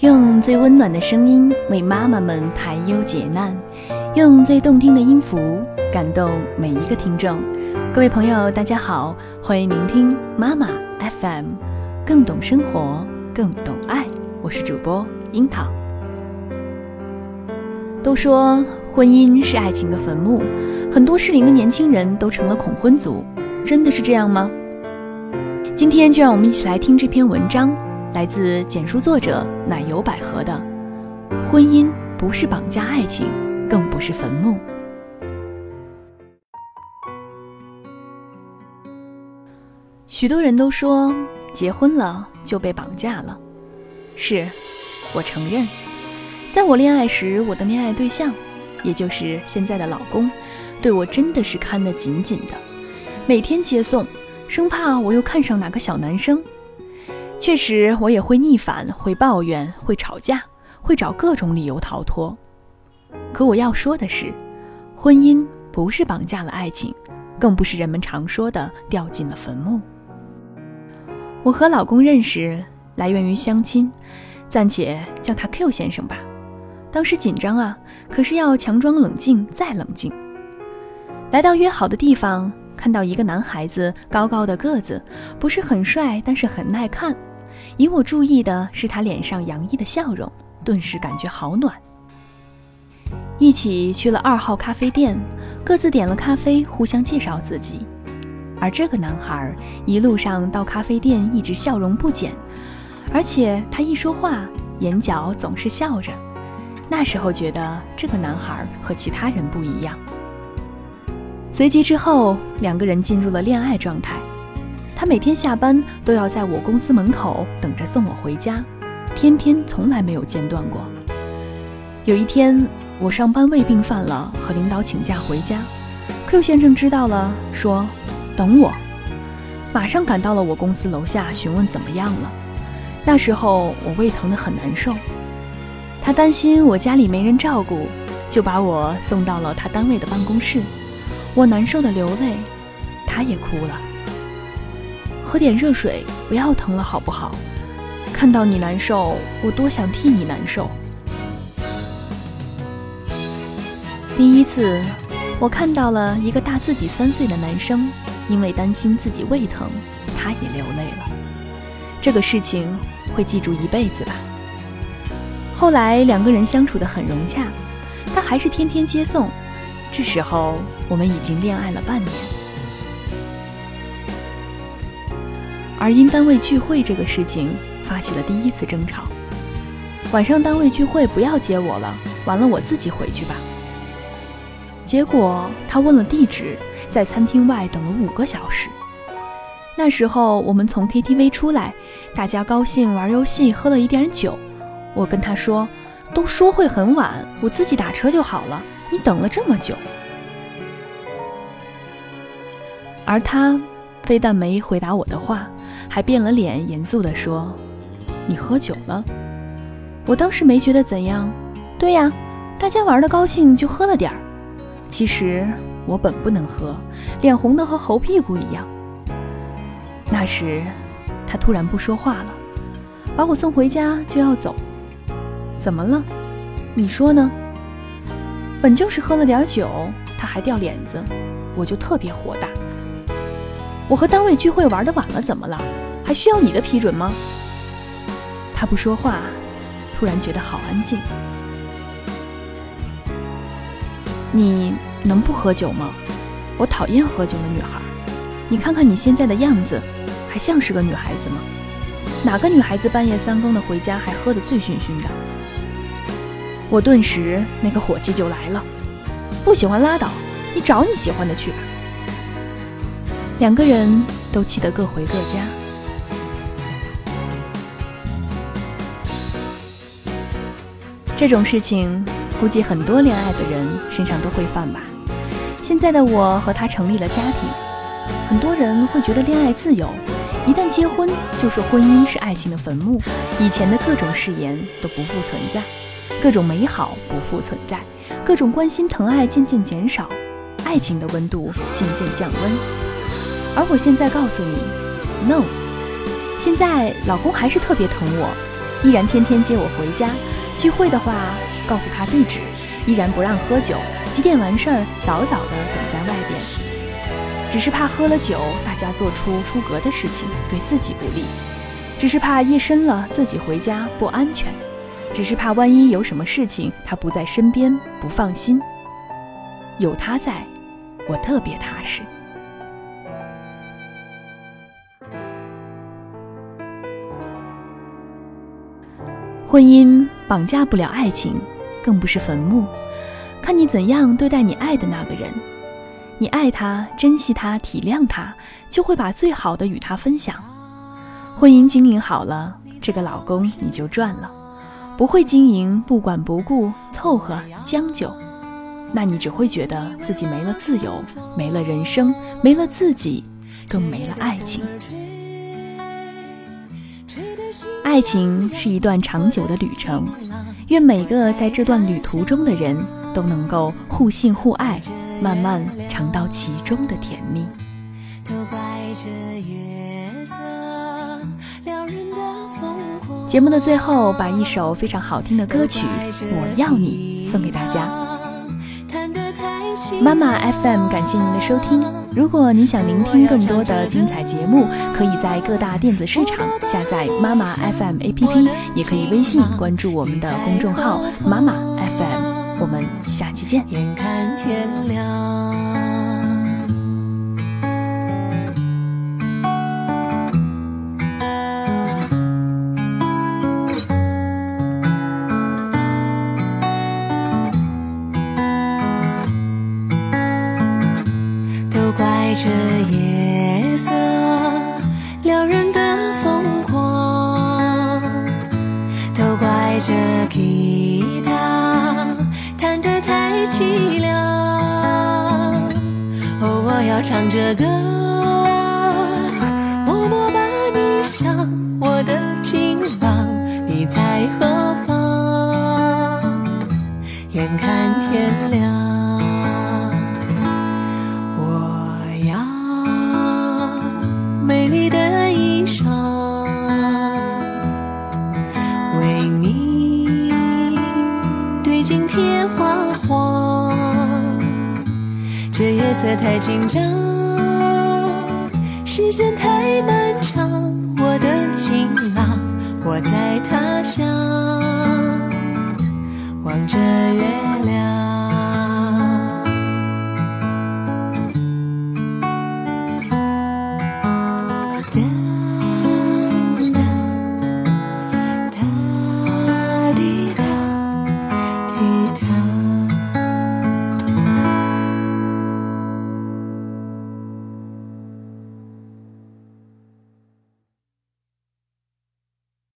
用最温暖的声音为妈妈们排忧解难，用最动听的音符感动每一个听众。各位朋友，大家好，欢迎聆听妈妈 FM，更懂生活，更懂爱。我是主播樱桃。都说婚姻是爱情的坟墓，很多适龄的年轻人都成了恐婚族，真的是这样吗？今天就让我们一起来听这篇文章。来自简书作者奶油百合的《婚姻不是绑架爱情，更不是坟墓》。许多人都说结婚了就被绑架了，是，我承认，在我恋爱时，我的恋爱对象，也就是现在的老公，对我真的是看得紧紧的，每天接送，生怕我又看上哪个小男生。确实，我也会逆反，会抱怨，会吵架，会找各种理由逃脱。可我要说的是，婚姻不是绑架了爱情，更不是人们常说的掉进了坟墓。我和老公认识来源于相亲，暂且叫他 Q 先生吧。当时紧张啊，可是要强装冷静再冷静。来到约好的地方，看到一个男孩子，高高的个子，不是很帅，但是很耐看。引我注意的是他脸上洋溢的笑容，顿时感觉好暖。一起去了二号咖啡店，各自点了咖啡，互相介绍自己。而这个男孩一路上到咖啡店一直笑容不减，而且他一说话眼角总是笑着。那时候觉得这个男孩和其他人不一样。随即之后，两个人进入了恋爱状态。他每天下班都要在我公司门口等着送我回家，天天从来没有间断过。有一天我上班胃病犯了，和领导请假回家，Q 先生知道了，说等我，马上赶到了我公司楼下询问怎么样了。那时候我胃疼得很难受，他担心我家里没人照顾，就把我送到了他单位的办公室。我难受的流泪，他也哭了。喝点热水，不要疼了，好不好？看到你难受，我多想替你难受。第一次，我看到了一个大自己三岁的男生，因为担心自己胃疼，他也流泪了。这个事情会记住一辈子吧。后来两个人相处得很融洽，他还是天天接送。这时候我们已经恋爱了半年。而因单位聚会这个事情，发起了第一次争吵。晚上单位聚会不要接我了，完了我自己回去吧。结果他问了地址，在餐厅外等了五个小时。那时候我们从 KTV 出来，大家高兴玩游戏，喝了一点酒。我跟他说：“都说会很晚，我自己打车就好了，你等了这么久。”而他非但没回答我的话。还变了脸，严肃地说：“你喝酒了。”我当时没觉得怎样。对呀，大家玩的高兴就喝了点儿。其实我本不能喝，脸红的和猴屁股一样。那时他突然不说话了，把我送回家就要走。怎么了？你说呢？本就是喝了点酒，他还掉脸子，我就特别火大。我和单位聚会玩的晚了，怎么了？还需要你的批准吗？他不说话，突然觉得好安静。你能不喝酒吗？我讨厌喝酒的女孩。你看看你现在的样子，还像是个女孩子吗？哪个女孩子半夜三更的回家还喝得醉醺醺的？我顿时那个火气就来了。不喜欢拉倒，你找你喜欢的去吧。两个人都气得各回各家。这种事情，估计很多恋爱的人身上都会犯吧。现在的我和他成立了家庭，很多人会觉得恋爱自由，一旦结婚就说婚姻是爱情的坟墓，以前的各种誓言都不复存在，各种美好不复存在，各种关心疼爱渐渐减少，爱情的温度渐渐降温。而我现在告诉你，no，现在老公还是特别疼我，依然天天接我回家。聚会的话，告诉他地址，依然不让喝酒。几点完事儿，早早的等在外边。只是怕喝了酒，大家做出出格的事情，对自己不利；只是怕夜深了，自己回家不安全；只是怕万一有什么事情，他不在身边，不放心。有他在，我特别踏实。婚姻绑架不了爱情，更不是坟墓。看你怎样对待你爱的那个人。你爱他，珍惜他，体谅他，就会把最好的与他分享。婚姻经营好了，这个老公你就赚了。不会经营，不管不顾，凑合将就，那你只会觉得自己没了自由，没了人生，没了自己，更没了爱情。爱情是一段长久的旅程，愿每个在这段旅途中的人都能够互信互爱，慢慢尝到其中的甜蜜。节目的最后，把一首非常好听的歌曲《我要你》送给大家。妈妈 FM，感谢您的收听。如果你想聆听更多的精彩节目，可以在各大电子市场下载妈妈 FM APP，也可以微信关注我们的公众号妈妈 FM。我们下期见。眼看天亮。这吉他弹得太凄凉。哦，我要唱着歌，色太紧张，时间太漫长。